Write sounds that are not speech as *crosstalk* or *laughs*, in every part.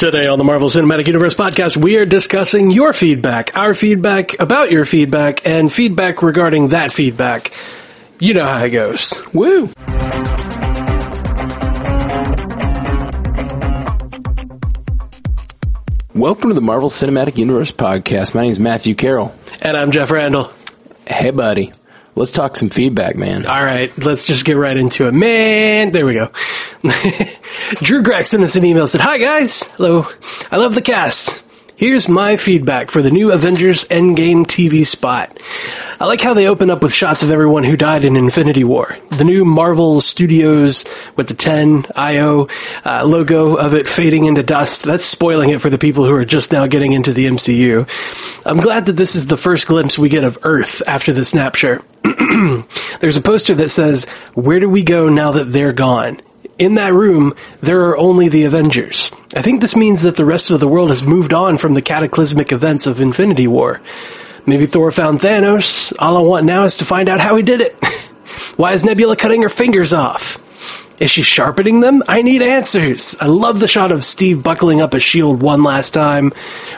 Today on the Marvel Cinematic Universe podcast, we are discussing your feedback, our feedback about your feedback, and feedback regarding that feedback. You know how it goes. Woo! Welcome to the Marvel Cinematic Universe podcast. My name is Matthew Carroll. And I'm Jeff Randall. Hey, buddy. Let's talk some feedback, man. All right, let's just get right into it. Man, there we go. *laughs* Drew Gregg sent us an email said, Hi guys. Hello. I love the cast. Here's my feedback for the new Avengers Endgame TV spot. I like how they open up with shots of everyone who died in Infinity War. The new Marvel Studios with the 10 IO uh, logo of it fading into dust. That's spoiling it for the people who are just now getting into the MCU. I'm glad that this is the first glimpse we get of Earth after the snapshot. *clears throat* There's a poster that says, Where do we go now that they're gone? In that room, there are only the Avengers. I think this means that the rest of the world has moved on from the cataclysmic events of Infinity War. Maybe Thor found Thanos. All I want now is to find out how he did it. *laughs* Why is Nebula cutting her fingers off? Is she sharpening them? I need answers. I love the shot of Steve buckling up a shield one last time.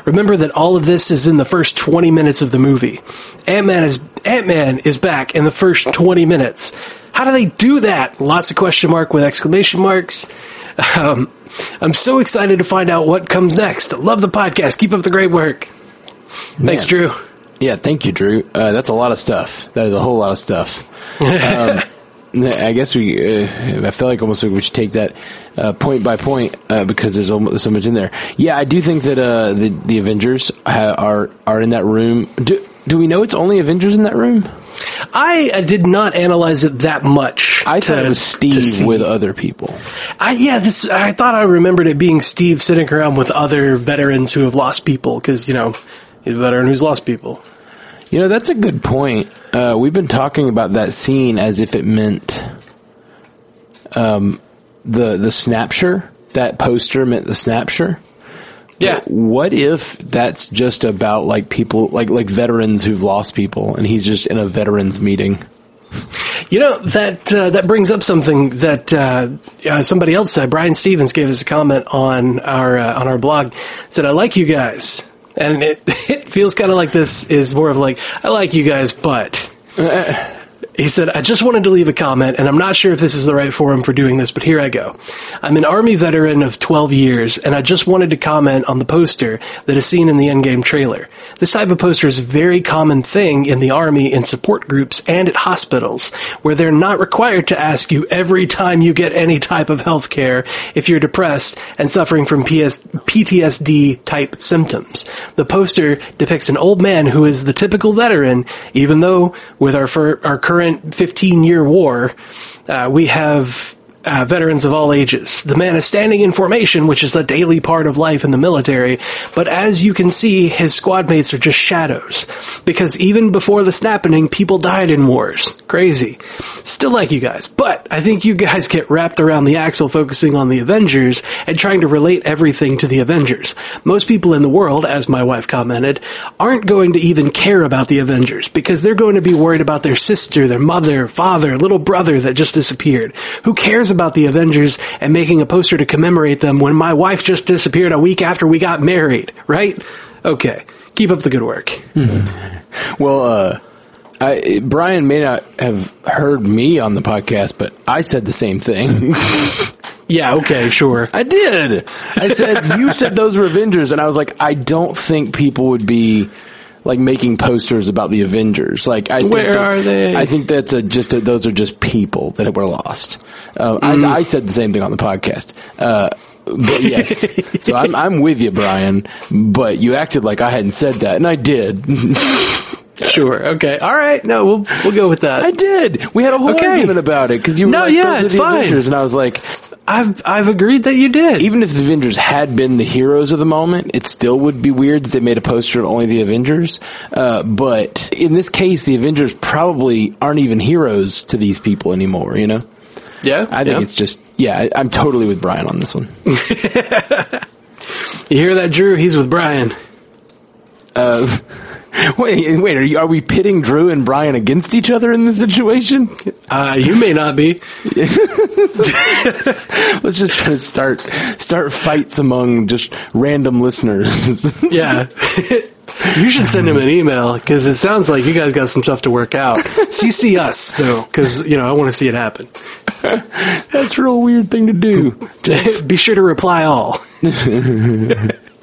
Remember that all of this is in the first 20 minutes of the movie. Ant-Man is, Ant-Man is back in the first 20 minutes. How do they do that? Lots of question mark with exclamation marks. Um, I'm so excited to find out what comes next. Love the podcast. Keep up the great work. Thanks, Man. Drew. Yeah, thank you, Drew. Uh, that's a lot of stuff. That is a whole lot of stuff. *laughs* Um, I guess we. Uh, I feel like almost we should take that uh, point by point uh, because there's almost so much in there. Yeah, I do think that uh, the the Avengers ha- are are in that room. Do do we know it's only Avengers in that room? I, I did not analyze it that much. I thought it was Steve with other people. I, yeah, this. I thought I remembered it being Steve sitting around with other veterans who have lost people because you know he's a veteran who's lost people. You know, that's a good point. Uh, we've been talking about that scene as if it meant um, the the snapshot. That poster meant the snapshot. Yeah, What if that's just about like people, like like veterans who've lost people, and he's just in a veterans meeting? you know that uh, that brings up something that uh, uh, somebody else said. Brian Stevens gave us a comment on our uh, on our blog. Said, "I like you guys," and it *laughs* it feels kind of like this is more of like, "I like you guys, but." Uh, He said, I just wanted to leave a comment, and I'm not sure if this is the right forum for doing this, but here I go. I'm an Army veteran of 12 years, and I just wanted to comment on the poster that is seen in the Endgame trailer. This type of poster is a very common thing in the Army in support groups and at hospitals, where they're not required to ask you every time you get any type of health care if you're depressed and suffering from PS- PTSD type symptoms. The poster depicts an old man who is the typical veteran, even though with our fir- our current 15 year war, uh, we have uh, veterans of all ages. The man is standing in formation, which is a daily part of life in the military, but as you can see, his squad mates are just shadows. Because even before the snapping, people died in wars. Crazy. Still like you guys, but I think you guys get wrapped around the axle focusing on the Avengers and trying to relate everything to the Avengers. Most people in the world, as my wife commented, aren't going to even care about the Avengers because they're going to be worried about their sister, their mother, father, little brother that just disappeared. Who cares about the Avengers and making a poster to commemorate them when my wife just disappeared a week after we got married, right? Okay. Keep up the good work. *laughs* Well, uh, I, Brian may not have heard me on the podcast, but I said the same thing. *laughs* Yeah, okay, sure. I did. I said you said those were Avengers, and I was like, I don't think people would be like making posters about the Avengers. Like, I think Where that- are they? I think that's a, just a, those are just people that were lost. Uh, Mm. I, I said the same thing on the podcast. Uh, but yes, *laughs* so I'm I'm with you, Brian. But you acted like I hadn't said that, and I did. *laughs* Sure. Okay. All right. No, we'll we'll go with that. I did. We had a whole Okay. argument about it because you were No, like, yeah, it's the fine. Avengers, and I was like, I've I've agreed that you did. even if the Avengers had been the heroes of the moment, it still would be weird that they made a poster of only the Avengers. Uh, but in this case, the Avengers probably aren't even heroes to these people anymore. You know, yeah. I think yeah. it's just yeah. I, I'm totally with Brian on this one. *laughs* You hear that, Drew? He's with Brian. Uh, *laughs* *laughs* Wait, wait. Are, you, are we pitting Drew and Brian against each other in this situation? Uh, you may not be. *laughs* Let's just try to start start fights among just random listeners. *laughs* Yeah. you should send him an email because it sounds like you guys got some stuff to work out. CC us though, because you know I want to see it happen. That's a real weird thing to do. Be sure to reply all.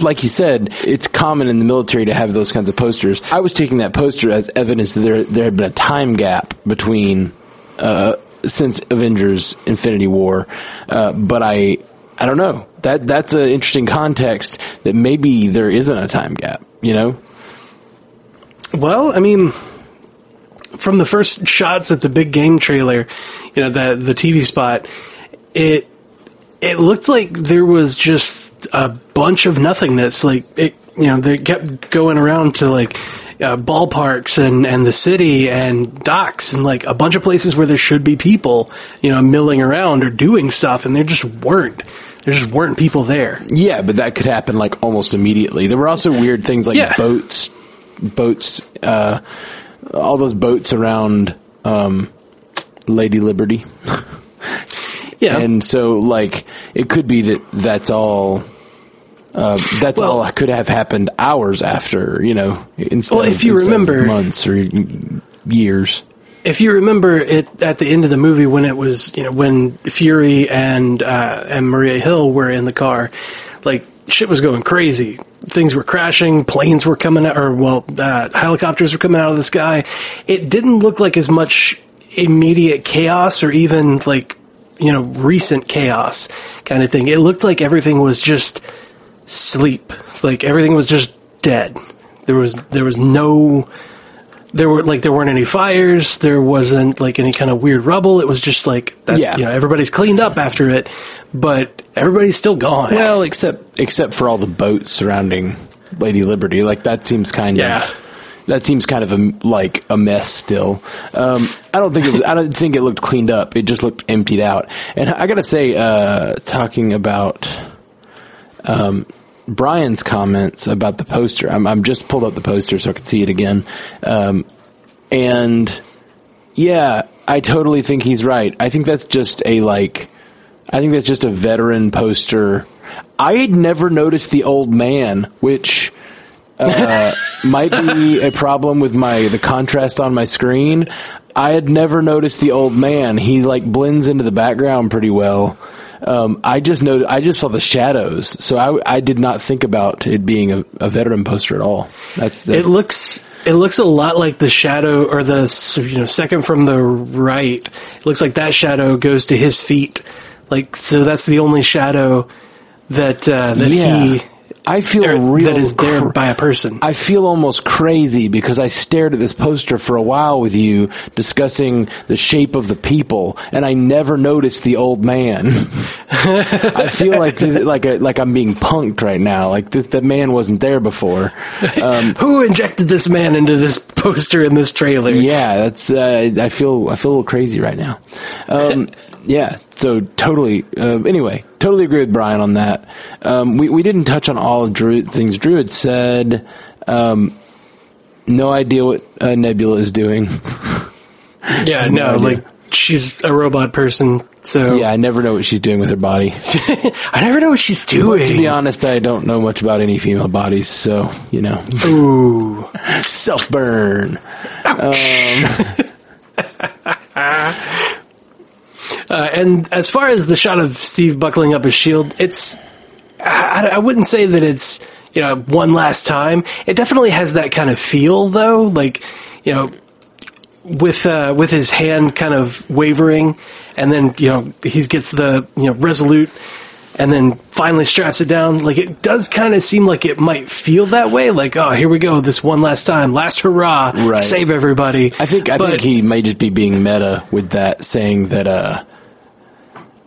Like you said, it's common in the military to have those kinds of posters. I was taking that poster as evidence that there there had been a time gap between uh, since Avengers: Infinity War, uh, but I I don't know that that's an interesting context that maybe there isn't a time gap. You know, Well, I mean, from the first shots at the big game trailer, you know, the the TV spot, it it looked like there was just a bunch of nothingness. Like it, you know, they kept going around to like uh, ballparks and and the city and docks and like a bunch of places where there should be people, you know, milling around or doing stuff, and there just weren't. There just weren't people there. yeah, but that could happen like almost immediately. There were also weird things like Yeah. boats, boats, uh, all those boats around um, Lady Liberty. *laughs* Yeah, And so, like, it could be that that's all. Uh, that's Well- all could have happened hours after, you know, instead Well, of, if you remember- months or years. if you remember it at the end of the movie when it was you know when Fury and uh, and Maria Hill were in the car, like shit was going crazy. Things were crashing, planes were coming out, or well, uh, helicopters were coming out of the sky. It didn't look like as much immediate chaos or even like you know recent chaos kind of thing. It looked like everything was just sleep, like everything was just dead. There was there was no there were like there weren't any fires. There wasn't like any kind of weird rubble. It was just like that's Yeah. you know everybody's cleaned up after it, but everybody's still gone. Well, except except for all the boats surrounding Lady Liberty, like that seems kind Yeah. of that seems kind of a, like a mess still. Um, I don't think it was, I don't think it looked cleaned up. It just looked emptied out. And I gotta say, uh, talking about um, Brian's comments about the poster, I'm, I'm just pulled up the poster so I could see it again. Um, and yeah, I totally think he's right. I think that's just a like, I think that's just a veteran poster. I had never noticed the old man, which uh, *laughs* might be a problem with my the contrast on my screen. I had never noticed the old man. He like blends into the background pretty well. Um, I just know I just saw the shadows, so I, I did not think about it being a, a veteran poster at all. That's it looks it looks a lot like the shadow or the you know second from the right. It looks like that shadow goes to his feet. Like so, that's the only shadow that uh, that he I feel or real that is there cr- by a person. I feel almost crazy because I stared at this poster for a while with you discussing the shape of the people and I never noticed the old man. I feel like *laughs* like a, like I'm being punked right now. Like this, the man wasn't there before. Um, *laughs* Who injected this man into this poster in this trailer? yeah, that's uh, I feel I feel a little crazy right now. Um, *laughs* yeah, so totally. Uh, anyway, totally agree with Brian on that. Um, we we didn't touch on all of Drew things Drew had said. Um, no idea what uh, Nebula is doing. Yeah, *laughs* no, idea. like she's a robot person, so yeah, I never know what she's doing with her body. *laughs* I never know what she's doing. to be honest, I don't know much about any female bodies, so you know, Ooh, *laughs* self burn. Uh, and as far as the shot of Steve buckling up his shield, it's I, I wouldn't say that it's you know one last time. It definitely has that kind of feel, though. Like you know, with uh, with his hand kind of wavering, and then you know he gets the you know resolute, and then finally straps it down. Like it does kind of seem like it might feel that way. Like oh, here we go, this one last time, last hurrah, Right. save everybody. I think I But- think he may just be being meta with that, saying that uh,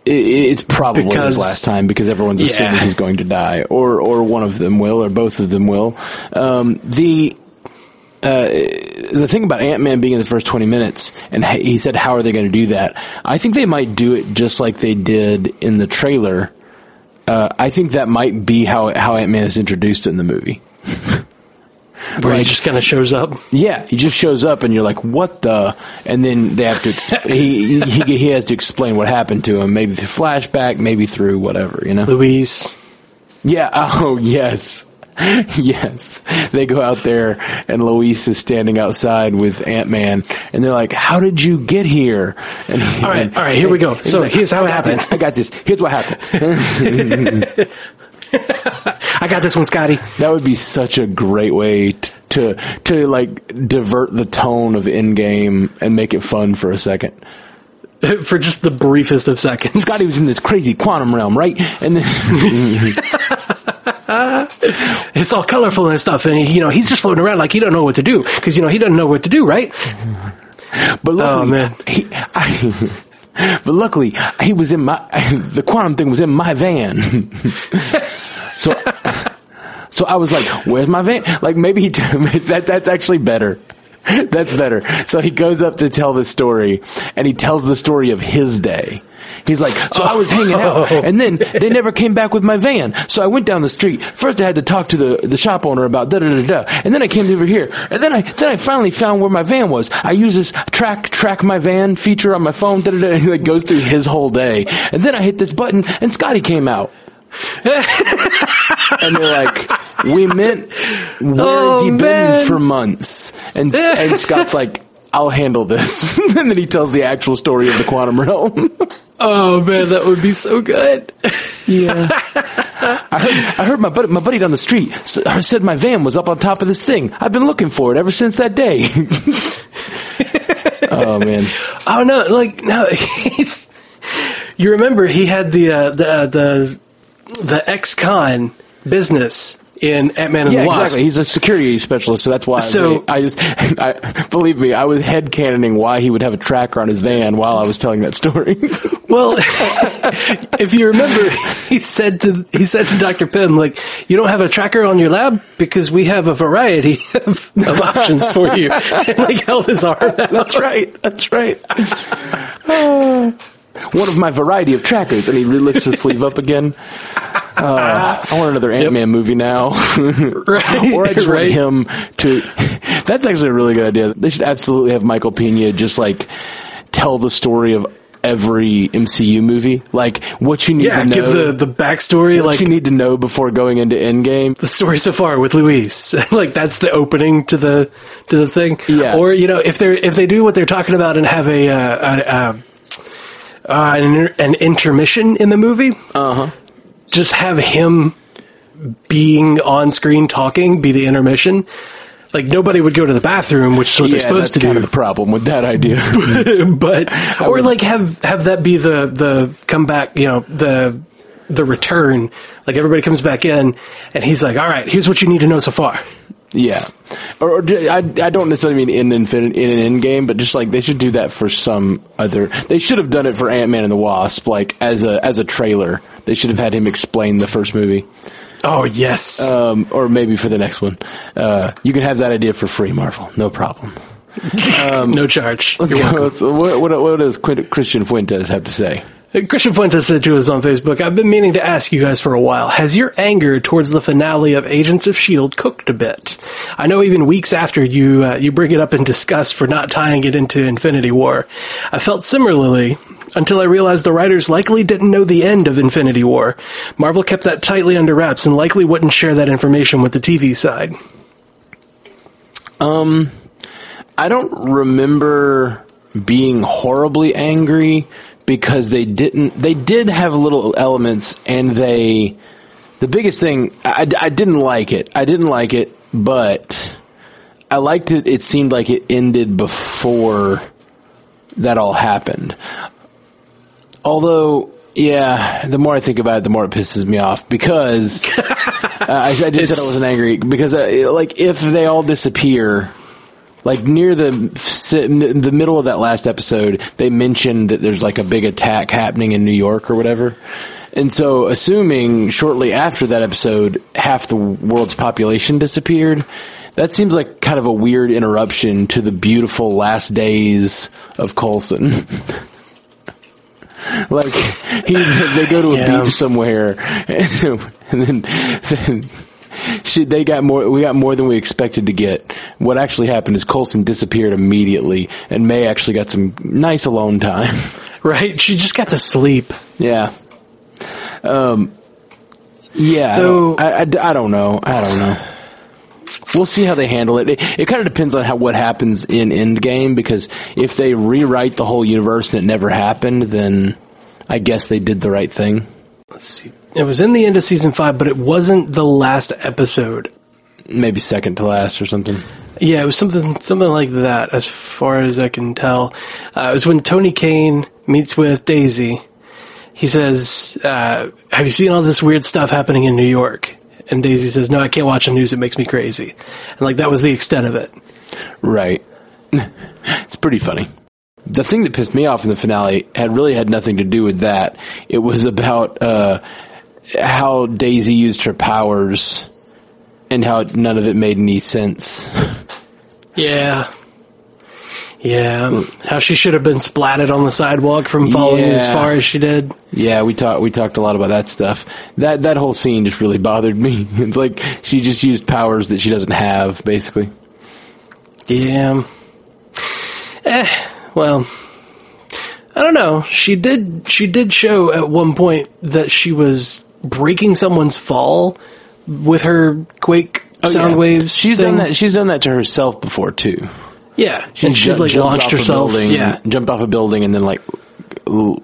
it's probably Because- his last time because everyone's assuming Yeah. he's going to die, or or one of them will, or both of them will. Um, the uh, the thing about Ant Man being in the first twenty minutes, and he said, "How are they going to do that?" I think they might do it just like they did in the trailer. Uh, I think that might be how how Ant Man is introduced in the movie. *laughs* Where he just kind of shows up. yeah, he just shows up and you're like, what the? And then they have to, ex- *laughs* he, he, he has to explain what happened to him, maybe through flashback, maybe through whatever, you know? Luis. Yeah, oh, yes. *laughs* Yes. They go out there and Luis is standing outside with Ant-Man and they're like, how did you get here? And All right, all right, here we go. So here's how it happened. this, I got this. Here's what happened. *laughs* Got this one, Scotty. That would be such a great way t- to to like divert the tone of Endgame and make it fun for a second. *laughs* For just the briefest of seconds. Scotty was in this crazy quantum realm, right? And then *laughs* It's all colorful and stuff, and you know he's just floating around like he don't know what to do because you know he doesn't know what to do, right? But luckily, Oh, man. He, I, *laughs* but luckily, he was in my the quantum thing was in my van. So, *laughs* so I was like, "Where's my van?" Like maybe he *laughs* that that's actually better. That's better. So he goes up to tell the story, and he tells the story of his day. He's like, so I was hanging out, oh. and then they never came back with my van. So I went down the street. First, I had to talk to the, the shop owner about da da da da, and then I came over here, and then I then I finally found where my van was. I use this track track my van feature on my phone. Da da da. And he like goes through his whole day, and then I hit this button, and Scotty came out. *laughs* and they're like, "We meant where's Oh, he been for months?" And and *laughs* Scott's like, "I'll handle this." *laughs* and then he tells the actual story of the quantum realm. Oh man, that would be so good. yeah, I heard, I heard my buddy, my buddy down the street s- said my van was up on top of this thing. I've been looking for it ever since that day. oh man, Oh no, like no, he's. You remember he had the uh, the uh, the the ex-con business in Ant Man and yeah, the Wasp. exactly. He's a security specialist, so that's why. So- I, was, I just, *laughs* I, believe me, I was headcanoning why he would have a tracker on his van while I was telling that story. *laughs* Well, *laughs* if you remember, he said to he said to Dr. Pym, like, you don't have a tracker on your lab because we have a variety of, of options for you. And, like held his arm out. That's right. That's right. One of my variety of trackers, and he lifts his sleeve up again. Uh, I want another Ant Man movie now, *laughs* Right, or I just right. want him to. *laughs* That's actually a really good idea. They should absolutely have Michael Pena just like tell the story of every MCU movie, like what you need Yeah, to know. give the the backstory, what like you need to know before going into Endgame. the story so far with Luis. *laughs* like that's the opening to the to the thing. Yeah. Or you know, if they're if they do what they're talking about and have a uh, a, a uh, an, an intermission in the movie, Uh huh. just have him being on screen talking be the intermission. Like nobody would go to the bathroom, which is what Yeah, they're supposed that's to kind do. of the problem with that idea. *laughs* but or would- like have have that be the the comeback, you know, the the return. Like everybody comes back in, and he's like, "All right, here's what you need to know so far." Yeah, or, or I, I don't necessarily mean in Infinite in an end game, but just like they should do that for some other. They should have done it for Ant Man and the Wasp, like as a as a trailer. They should have had him explain the first movie, Oh yes, um, or maybe for the next one. Uh, you can have that idea for free, Marvel, no problem. *laughs* no charge. Let's You're go. Let's, what, what, what does Christian Fuentes have to say? Christian Fuentes said to us on Facebook, I've been meaning to ask you guys for a while. Has your anger towards the finale of Agents of S.H.I.E.L.D. cooked a bit? I know even weeks after you, uh, you bring it up in disgust for not tying it into Infinity War. I felt similarly until I realized the writers likely didn't know the end of Infinity War. Marvel kept that tightly under wraps and likely wouldn't share that information with the TV side. Um, I don't remember being horribly angry because they didn't. They did have little elements, and they. The biggest thing, I, I didn't like it. I didn't like it, but I liked it. It seemed like it ended before that all happened. Although, yeah, the more I think about it, the more it pisses me off because uh, *laughs* I, I just said I wasn't angry because, uh, like, if they all disappear, like near the the middle of that last episode, they mentioned that there's like a big attack happening in New York or whatever. And so, assuming shortly after that episode, half the world's population disappeared, that seems like kind of a weird interruption to the beautiful last days of Coulson. *laughs* like he, they go to a Yeah. beach somewhere, *laughs* and then, then she, they got more. We got more than we expected to get. What actually happened is Coulson disappeared immediately, and May actually got some nice alone time. *laughs* Right? She just got to sleep. yeah. Um. Yeah. So- I, I, I don't know. I don't know. We'll see how they handle it. It, it kind of depends on how what happens in Endgame because if they rewrite the whole universe and it never happened, then I guess they did the right thing. Let's see. It was in the end of season five, but it wasn't the last episode. Maybe second to last or something. Yeah, it was something something like that, as far as I can tell. Uh, it was when Tony Kane meets with Daisy. He says, uh, "Have you seen all this weird stuff happening in New York?" And Daisy says, "No, I can't watch the news. It makes me crazy." And like that was the extent of it. Right. *laughs* it's pretty funny. The thing that pissed me off in the finale had really had nothing to do with that. It was about uh, how Daisy used her powers and how none of it made any sense. Yeah. Yeah, how she should have been splatted on the sidewalk from following as far as she did. yeah, we talked we talked a lot about that stuff. That that whole scene just really bothered me. *laughs* It's like she just used powers that she doesn't have, basically. Yeah. Eh, well, I don't know. She did. She did show at one point that she was breaking someone's fall with her quake sound Yeah. waves. She's thing. done that. She's done that to herself before too. Yeah, and she's ju- like launched herself. building, Yeah, jumped off a building and then like l-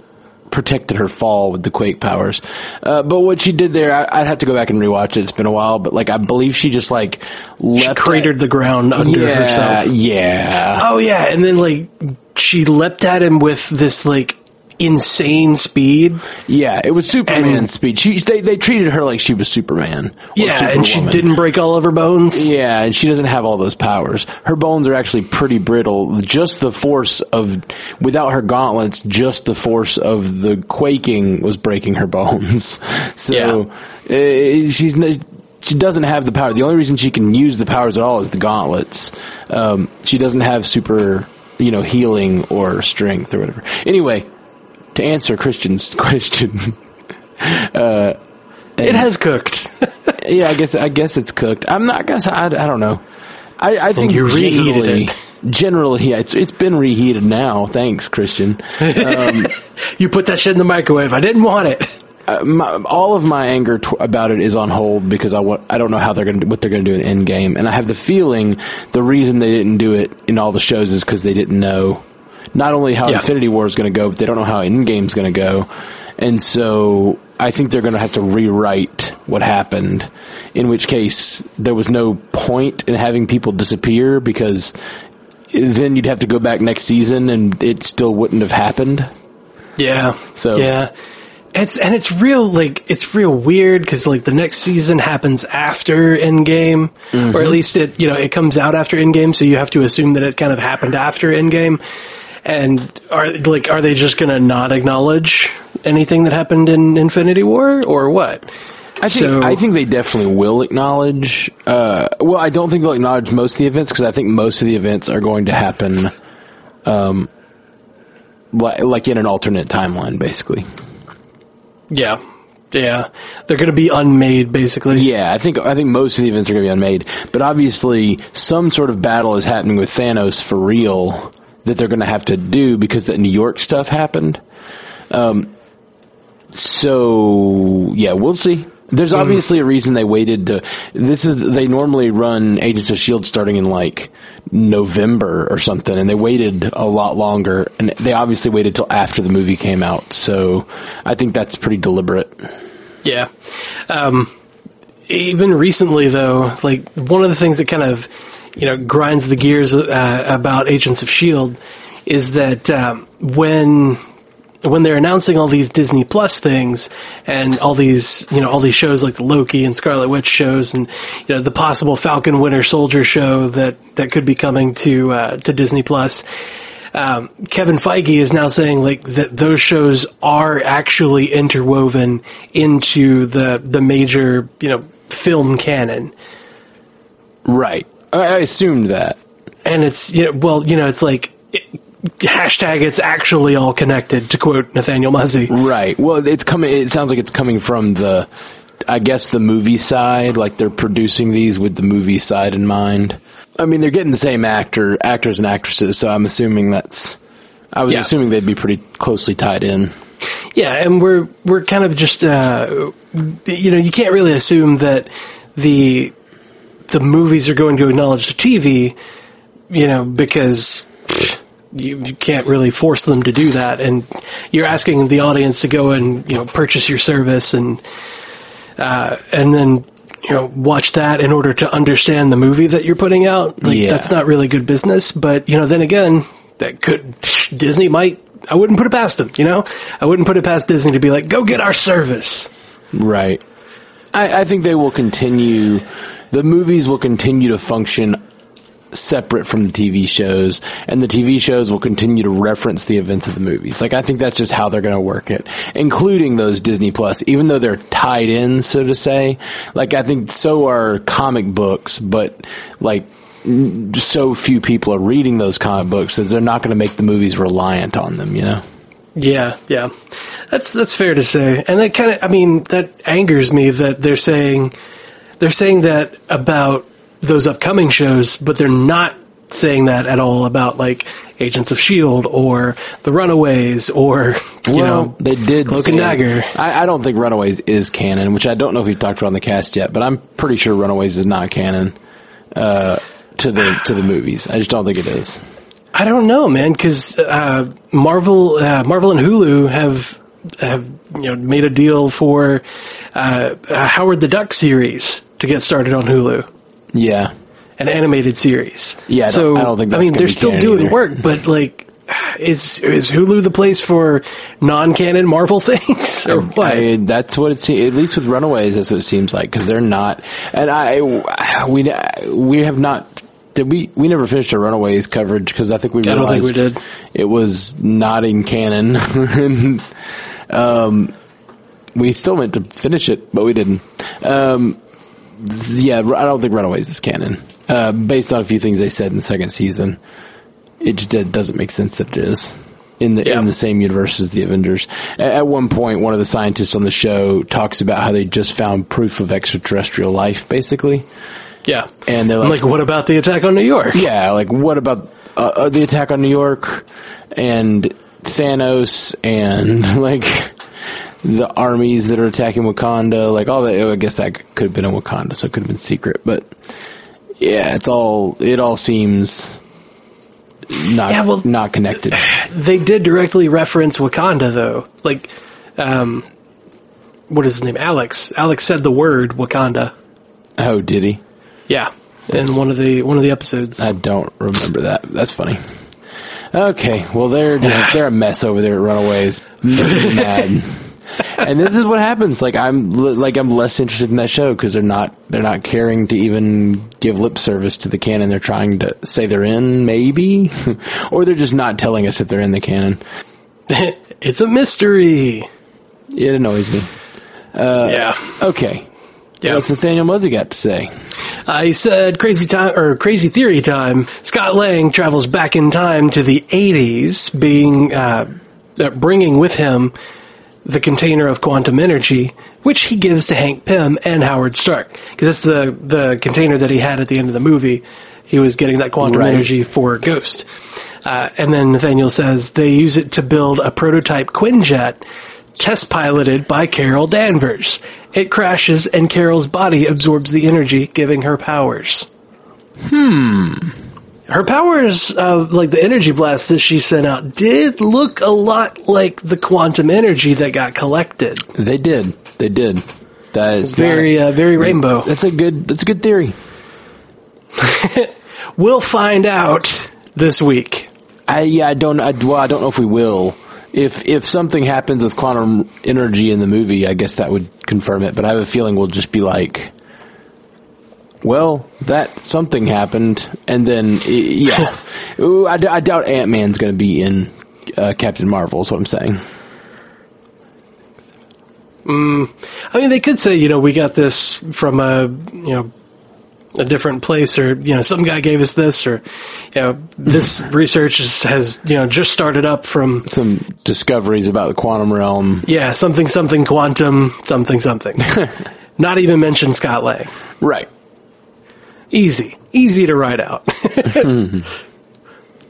protected her fall with the quake powers. Uh, but what she did there, I, I'd have to go back and rewatch it. It's been a while, but like I believe she just like she leapt cratered the ground under yeah, herself. Yeah, Oh yeah, and then like she leapt at him with this like insane speed. yeah. It was Superman And- speed. She they they treated her like she was Superman. Yeah, and she didn't break all of her bones. Yeah, and she doesn't have all those powers. Her bones are actually pretty brittle. Just the force of, without her gauntlets, just the force of the quaking was breaking her bones. *laughs* So, uh, she's, she doesn't have the power. The only reason she can use the powers at all is the gauntlets. Um, she doesn't have super, you know, healing or strength or whatever. Anyway, to answer Christian's *laughs* question, It has cooked. *laughs* yeah, I guess I guess it's cooked. I'm not. I guess I, I don't know. I, I think you reheated generally, it. generally, yeah, it's it's been reheated now. Thanks, Christian. *laughs* you put that shit in the microwave. I didn't want it. Uh, my, all of my anger about it is on hold because I want. I don't know how they're going to what they're going to do in Endgame, and I have the feeling the reason they didn't do it in all the shows is because they didn't know not only how Yeah. Infinity War is going to go, but they don't know how Endgame's going to go, and so I think they're going to have to rewrite what happened. In which case, there was no point in having people disappear because then you'd have to go back next season and it still wouldn't have happened. Yeah. So- yeah, it's and it's real like it's real weird because like the next season happens after Endgame, or at mm-hmm. least it you know it comes out after Endgame, so you have to assume that it kind of happened after Endgame. And are like are they just going to not acknowledge anything that happened in Infinity War or what? I think So- I think they definitely will acknowledge. Uh, well, I don't think they'll acknowledge most of the events because I think most of the events are going to happen, um, like, like in an alternate timeline, basically. Yeah, yeah, they're going to be unmade basically. Yeah, I think I think most of the events are going to be unmade, but obviously some sort of battle is happening with Thanos for real that they're going to have to do because that New York stuff happened. Um, so yeah, we'll see. There's obviously a reason they waited to. This is they normally run Agents of Shield starting in like November or something, and they waited a lot longer, and they obviously waited till after the movie came out. So I think that's pretty deliberate. Yeah. Um, even recently, though, like one of the things that kind of you know grinds the gears uh, about Agents of Shield is that um, when when they're announcing all these Disney Plus things and all these you know all these shows like the Loki and Scarlet Witch shows and you know the possible Falcon Winter Soldier show that that could be coming to uh, to Disney Plus. Um, Kevin Feige is now saying like that those shows are actually interwoven into the the major you know film canon, Right. I, I assumed that. and it's you know well you know it's like it, hashtag it's actually all connected to quote Nathaniel Muzzy. Right. Well, it's coming. It sounds like it's coming from the I guess the movie side, like they're producing these with the movie side in mind. I mean, they're getting the same actor, actors and actresses, so I'm assuming that's. I was Yeah. assuming they'd be pretty closely tied in. Yeah, and we're we're kind of just uh, you know you can't really assume that the the movies are going to acknowledge the TV, you know, because you, you can't really force them to do that, and you're asking the audience to go and you know purchase your service and uh, and then you know watch that in order to understand the movie that you're putting out. Like Yeah. that's not really good business. But you know, then again, that could Disney might. I wouldn't put it past them. You know, I wouldn't put it past Disney to be like, go get our service. Right. I, I think they will continue. The movies will continue to function separate from the TV shows, and the TV shows will continue to reference the events of the movies. Like I think that's just how they're going to work it, including those Disney Plus. Even though they're tied in, so to say, like I think so are comic books, but like so few people are reading those comic books that they're not going to make the movies reliant on them. You know. Yeah, yeah, that's that's fair to say, and that kind of, I mean, that angers me that they're saying they're saying that about those upcoming shows, but they're not saying that at all about like Agents of Shield or The Runaways or you well, know they did Cloak and. Dagger. I, I don't think Runaways is canon, which I don't know if we've talked about on the cast yet, but I'm pretty sure Runaways is not canon uh, to the to the movies. I just don't think it is. I don't know, man, because uh, Marvel, uh, Marvel and Hulu have have you know made a deal for uh, a Howard the Duck series to get started on Hulu. Yeah, an animated series. Yeah, I don't- so I don't think I mean they're still doing either. work, but like, is is Hulu the place for non-canon Marvel *laughs* things or what? I, that's what it seems. At least with Runaways, that's what it seems like because they're not. And I, we we have not. Did we? We never finished our Runaways coverage because I think we don't think we realized did. it was not in canon. and, *laughs* um, we still meant to finish it, but we didn't. Um, yeah, I don't think Runaways is canon. Uh, based on a few things they said in the second season, it just did- doesn't make sense that it is in the Yeah. in the same universe as the Avengers. At one point, one of the scientists on the show talks about how they just found proof of extraterrestrial life, basically. yeah, And they're like, like, what about the attack on New York? yeah, like what about uh, uh, the attack on New York and Thanos and *laughs* like the armies that are attacking Wakanda, like all that. I guess that could have been in Wakanda, so it could have been secret, but yeah, it's all it all seems not Yeah, well- not connected. *sighs* They did directly reference Wakanda though. Like, um, what is his name? Alex. Alex said the word Wakanda. Oh, did he? Yeah, That's- in one of the one of the episodes. I don't remember that. That's funny. Okay, well they're just, they're a mess over there at Runaways. *laughs* Mad. And this is what happens. Like I'm like I'm less interested in that show because they're not they're not caring to even give lip service to the canon. They're trying to say they're in, maybe, *laughs* or they're just not telling us if they're in the canon. *laughs* it's a mystery. It annoys me. Uh, yeah. Okay, Yeah. what's Nathaniel Muzzy got to say? I said crazy time or crazy theory time. Scott Lang travels back in time to the 80s, being uh, uh, bringing with him the container of quantum energy, which he gives to Hank Pym and Howard Stark, because that's the the container that he had at the end of the movie. He was getting that quantum Right. energy for Ghost, uh, and then Nathaniel says they use it to build a prototype Quinjet. Test piloted by Carol Danvers. It crashes and Carol's body absorbs the energy, giving her powers. Hmm. Her powers, uh, like the energy blast that she sent out, did look a lot like the quantum energy that got collected. They did. They did. That is Very, not- uh, very rainbow. That's a good. That's a good theory. *laughs* We'll find out this week. I yeah, I don't. I, well, I don't know if we will. If if something happens with quantum energy in the movie, I guess that would confirm it. But I have a feeling we'll just be like, well, that something happened, and then yeah, *laughs* Ooh, I, d- I doubt Ant Man's going to be in uh, Captain Marvel. Is what I'm saying. I mean, they could say, you know, we got this from a, you know, a different place or, you know, some guy gave us this or, you know, this *laughs* research is, has, you know, just started up from, Some discoveries about the quantum realm. yeah, something, something quantum, something, something. *laughs* Not even mention Scott Lang. Right. Easy. Easy to write out. *laughs*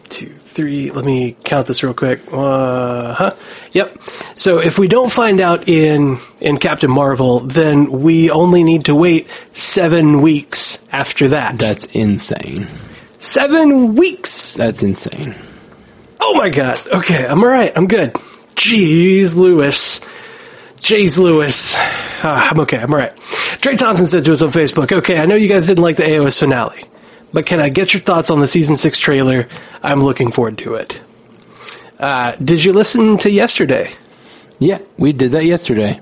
Two, three, let me count this real quick. Uh huh. Yep. So if we don't find out in, in Captain Marvel, then we only need to wait seven weeks after that. That's insane. seven weeks! That's insane. Oh my god. Okay, I'm alright. I'm good. Jeez, Lewis. Jeez, Lewis. Ah, I'm okay. I'm alright. Trey Thompson said to us on Facebook, okay, I know you guys didn't like the AOS finale, but can I get your thoughts on the season six trailer? I'm looking forward to it. Uh, did you listen to yesterday? Yeah, we did that yesterday.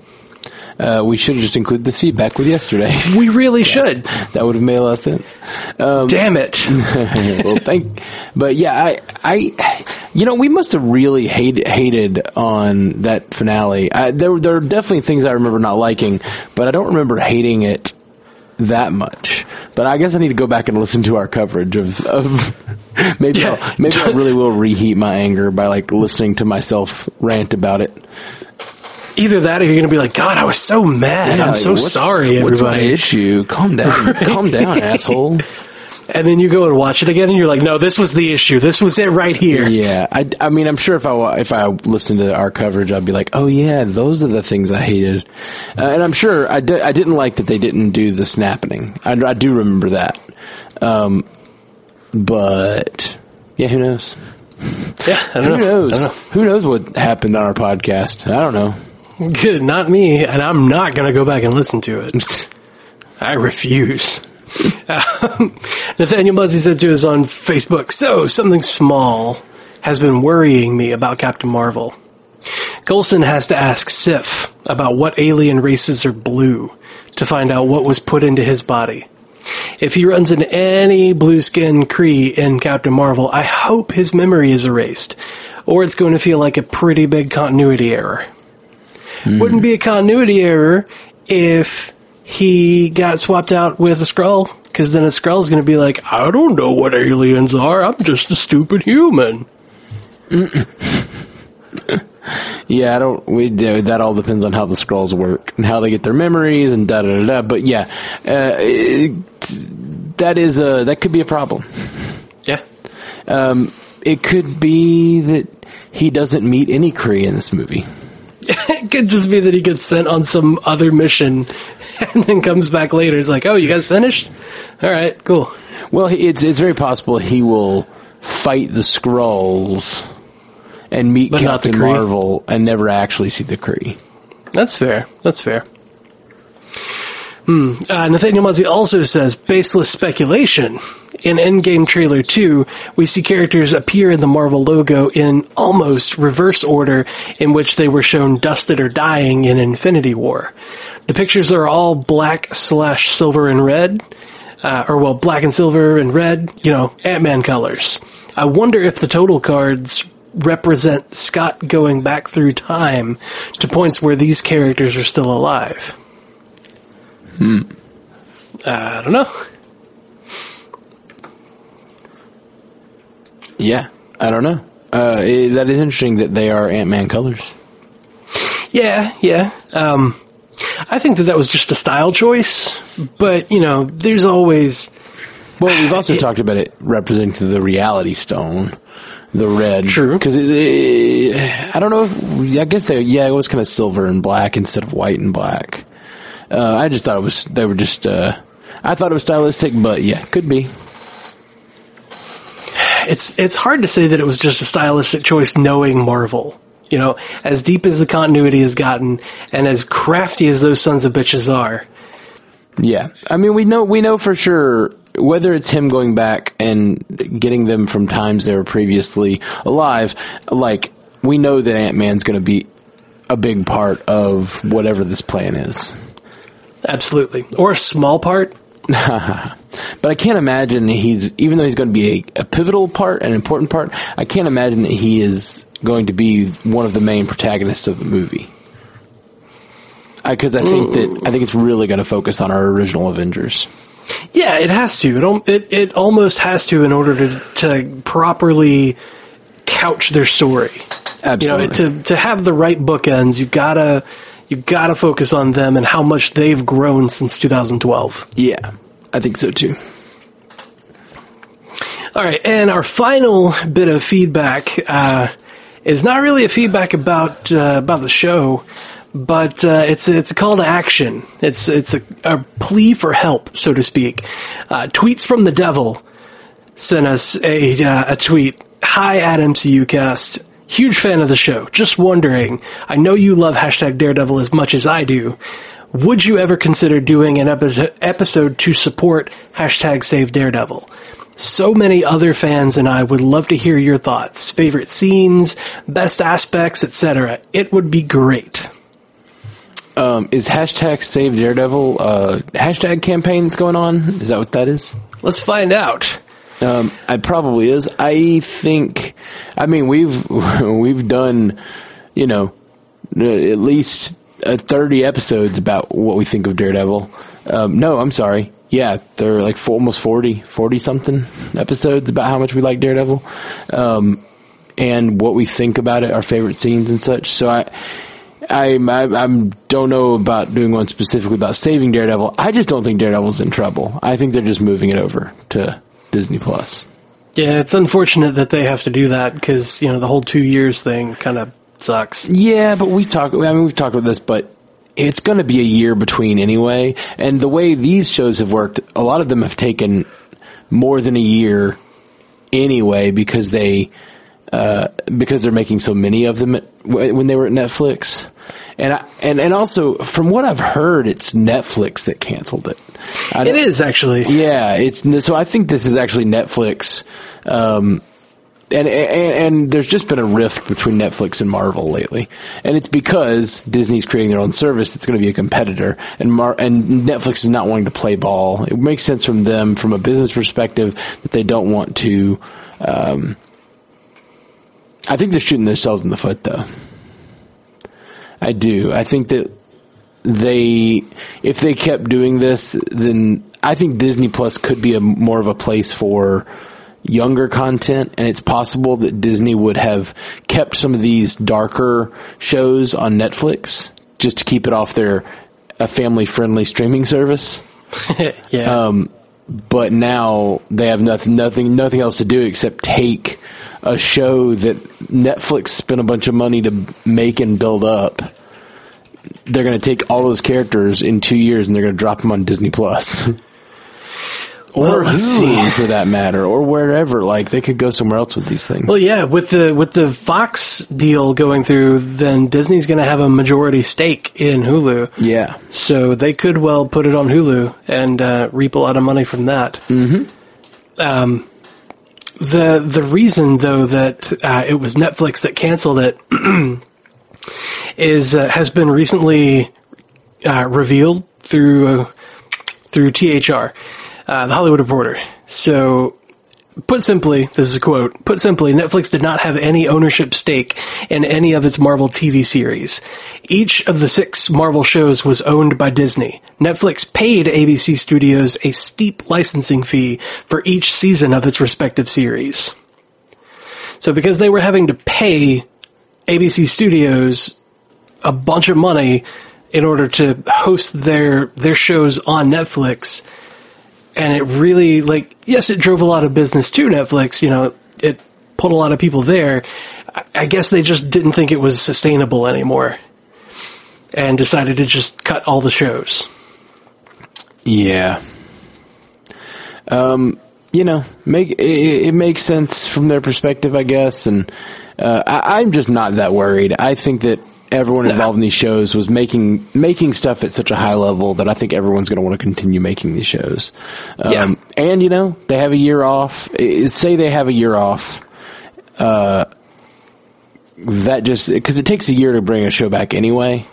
Uh, we should have just included this feedback with yesterday. *laughs* We really should. that would have made a lot of sense. Um, Damn it. *laughs* well, thank. But yeah, I, I, you know, we must have really hated hated on that finale. I, there, there are definitely things I remember not liking, but I don't remember hating it that much. But I guess I need to go back and listen to our coverage of, of *laughs* maybe, Yeah. I'll, maybe I really will reheat my anger by like listening to myself rant about it. Either that or you're going to be like, God, I was so mad. I'm so what's- sorry, What's my issue? Calm down, *laughs* calm down, asshole. *laughs* And then you go and watch it again and you're like, no, this was the issue. This was it right here. Yeah, I, I mean, I'm sure if I if I listened to our coverage, I'd be like, oh yeah, those are the things I hated, uh, and I'm sure I, di- I didn't like that they didn't do the snapping. I, I do remember that, um, but yeah, who knows? Yeah, I don't Who know. knows? Don't Who knows what happened on our podcast? I don't know. Good, *laughs* not me, and I'm not going to go back and listen to it. I refuse. Um, *laughs* Nathaniel Muzzy said to us on Facebook, so something small has been worrying me about Captain Marvel. Coulson has to ask Sif about what alien races are blue to find out what was put into his body. If he runs into any blue skinned Kree in Captain Marvel, I hope his memory is erased, or it's going to feel like a pretty big continuity error. Wouldn't be a continuity error if he got swapped out with a Skrull, because then a Skrull's going to be like, I don't know what aliens are, I'm just a stupid human. *laughs* Yeah, I don't. We do, that all depends on how the Skrulls work and how they get their memories and da da da. da. But yeah, uh, it, that is a that could be a problem. Yeah. Um, it could be that he doesn't meet any Kree in this movie. It *laughs* could just be that he gets sent on some other mission *laughs* and then comes back later. He's like, oh, you guys finished? All right, cool. Well, it's it's very possible he will fight the Skrulls and meet But Captain Marvel and never actually see the Kree. That's fair. That's fair. Hmm. Uh, Nathaniel Muzzy also says, baseless speculation. In Endgame Trailer 2, we see characters appear in the Marvel logo in almost reverse order in which they were shown dusted or dying in Infinity War. The pictures are all black slash silver and red, uh, or well, black and silver and red, you know, Ant-Man colors. I wonder if the total cards represent Scott going back through time to points where these characters are still alive. Hmm. I don't know. Yeah, I don't know. Uh, it, that is interesting that they are Ant Man colors. Yeah, yeah. Um, I think that that was just a style choice, but you know, there's always Well, we've also It- talked about it representing the reality stone, the red. True. Because I don't know. If, I guess they. Yeah, it was kind of silver and black instead of white and black. Uh, I just thought it was. They were just. Uh, I thought it was stylistic, but yeah, could be. it's it's hard to say that it was just a stylistic choice knowing Marvel. You know, as deep as the continuity has gotten and as crafty as those sons of bitches are, Yeah, I mean, we know we know for sure whether it's him going back and getting them from times they were previously alive. Like we know that Ant Man's going to be a big part of whatever this plan is. Absolutely. Or a small part. *laughs* But I can't imagine he's, even though he's going to be a, a pivotal part, an important part, I can't imagine that he is going to be one of the main protagonists of the movie. Because I, think that, mm. I think it's really going to focus on our original Avengers. Yeah, it has to. It it, it almost has to in order to to properly couch their story. You know, Absolutely. to to have the right bookends, you've gotta you got to focus on them and how much they've grown since 2012. Yeah, I think so too. All right, and our final bit of feedback uh, is not really a feedback about uh, about the show, but uh, it's it's a call to action. It's it's a, a plea for help, so to speak. Uh, Tweets from the devil sent us a uh, a tweet. Hi at MCUcast. Huge fan of the show. Just wondering. I know you love hashtag Daredevil as much as I do. Would you ever consider doing an epi- episode to support hashtag Save Daredevil? So many other fans and I would love to hear your thoughts, favorite scenes, best aspects, etc. It would be great. Um, is hashtag Save Daredevil uh, hashtag campaigns going on? Is that what that is? Let's find out. Um, I probably is. I think. I mean, we've *laughs* we've done, you know, at least uh, thirty episodes about what we think of Daredevil. Um, no, I'm sorry. Yeah, they're like four, almost 40, 40 something episodes about how much we like Daredevil, um, and what we think about it, our favorite scenes and such. So I. I, I I don't know about doing one specifically about saving Daredevil. I just don't think Daredevil's in trouble. I think they're just moving it over to Disney Plus. Yeah, it's unfortunate that they have to do that because you know the whole two years thing kind of sucks. Yeah, but we talk. I mean, we've talked about this, but it's going to be a year between anyway. And the way these shows have worked, a lot of them have taken more than a year anyway because they uh, because they're making so many of them at, when they were at Netflix. And I, and and also from what I've heard, it's Netflix that canceled it. It is actually. yeah, it's so I think this is actually Netflix. Um, and, and and there's just been a rift between Netflix and Marvel lately, and it's because Disney's creating their own service that's going to be a competitor, and Mar- and Netflix is not wanting to play ball. It makes sense from them from a business perspective that they don't want to. Um, I think they're shooting themselves in the foot, though. I do. I think that they, if they kept doing this, then I think Disney Plus could be a more of a place for younger content, and it's possible that Disney would have kept some of these darker shows on Netflix just to keep it off their a family friendly streaming service. *laughs* yeah. Um, but now they have nothing, nothing, nothing else to do except take a show that Netflix spent a bunch of money to make and build up. They're going to take all those characters in two years and they're going to drop them on Disney Plus. *laughs* Or let's Hulu see. for that matter, or wherever. Like they could go somewhere else with these things. Well, yeah, with the with the Fox deal going through, then Disney's going to have a majority stake in Hulu, yeah, so they could well put it on Hulu and uh, reap a lot of money from that. Mm-hmm. Um, the the reason though that uh, it was Netflix that canceled it *clears throat* is uh, has been recently uh, revealed through uh, through THR, uh, the Hollywood Reporter. So Put simply, this is a quote. Put simply, Netflix did not have any ownership stake in any of its Marvel TV series. Each of the six Marvel shows was owned by Disney. Netflix paid ABC Studios a steep licensing fee for each season of its respective series. So because they were having to pay ABC Studios a bunch of money in order to host their their shows on Netflix, and it really like yes, it drove a lot of business to Netflix. You know, it put a lot of people there. I- guess they just didn't think it was sustainable anymore, and decided to just cut all the shows. yeah. Um, you know, make it, it makes sense from their perspective, I guess, and uh, I, I'm just not that worried. I think that everyone involved in these shows was making making stuff at such a high level that I think everyone's going to want to continue making these shows. Um, Yeah. and you know, they have a year off. Say they have a year off. Uh, that just because it takes a year to bring a show back anyway.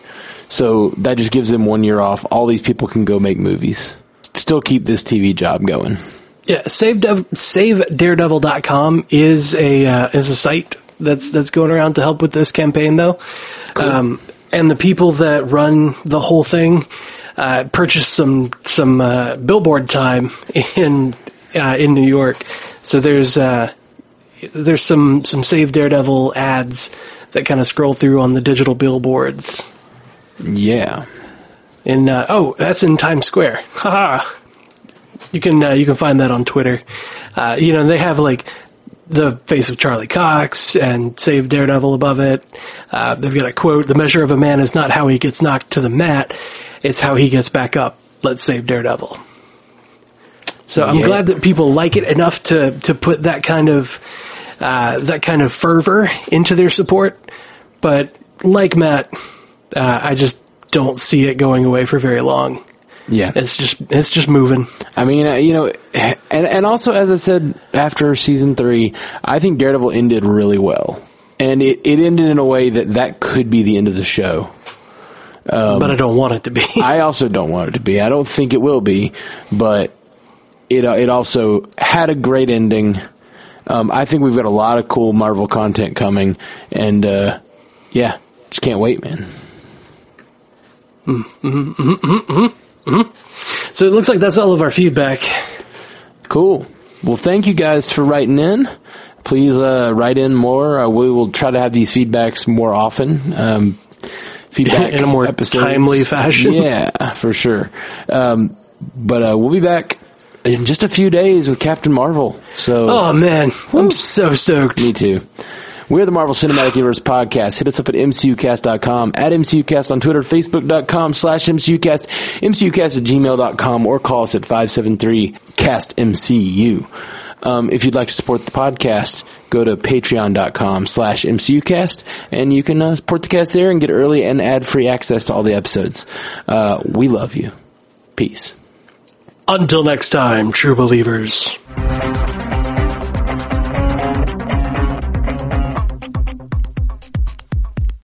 So that just gives them one year off. All these people can go make movies. Still keep this TV job going. Yeah, save Dev- savedaredevil.com is a uh, is a site that's that's going around to help with this campaign though. Um, and the people that run the whole thing uh, purchased some some uh, billboard time *laughs* in uh, in New York. So there's uh, there's some some Save Daredevil ads that kind of scroll through on the digital billboards Yeah. In uh, oh, that's in Times Square. *laughs* Haha. You can uh, you can find that on Twitter. Uh, you know they have like the face of Charlie Cox and Save Daredevil above it. Uh, they've got a quote: "The measure of a man is not how he gets knocked to the mat; it's how he gets back up." Let's save Daredevil. So I'm Yeah. glad that people like it enough to to put that kind of uh, that kind of fervor into their support. But like Matt, uh, I just don't see it going away for very long. Yeah. It's just it's just moving. I mean, uh, you know, and and also as I said after season three, I think Daredevil ended really well, and it, it ended in a way that that could be the end of the show. but I don't want it to be. I *laughs* also don't want it to be. I don't think it will be, but it uh, it also had a great ending. Um, I think we've got a lot of cool Marvel content coming, and uh, yeah, just can't wait, man. So it looks like that's all of our feedback. Cool. Well, thank you guys for writing in. Please uh, write in more. Uh, we will try to have these feedbacks more often. Um, feedback *laughs* In a more episodes. timely fashion. Yeah, for sure. Um, but uh, we'll be back in just a few days with Captain Marvel. So Oh man, I'm so stoked. me too. We're the Marvel Cinematic Universe podcast. Hit us up at mcucast.com, at mcucast on Twitter, facebook.com slash mcucast, mcucast at gmail.com, or call us at 573-CAST-MCU. Um, if you'd like to support the podcast, go to patreon.com slash mcucast, and you can uh, support the cast there and get early and ad-free access to all the episodes. Uh, we love you. Peace. Until next time, true believers.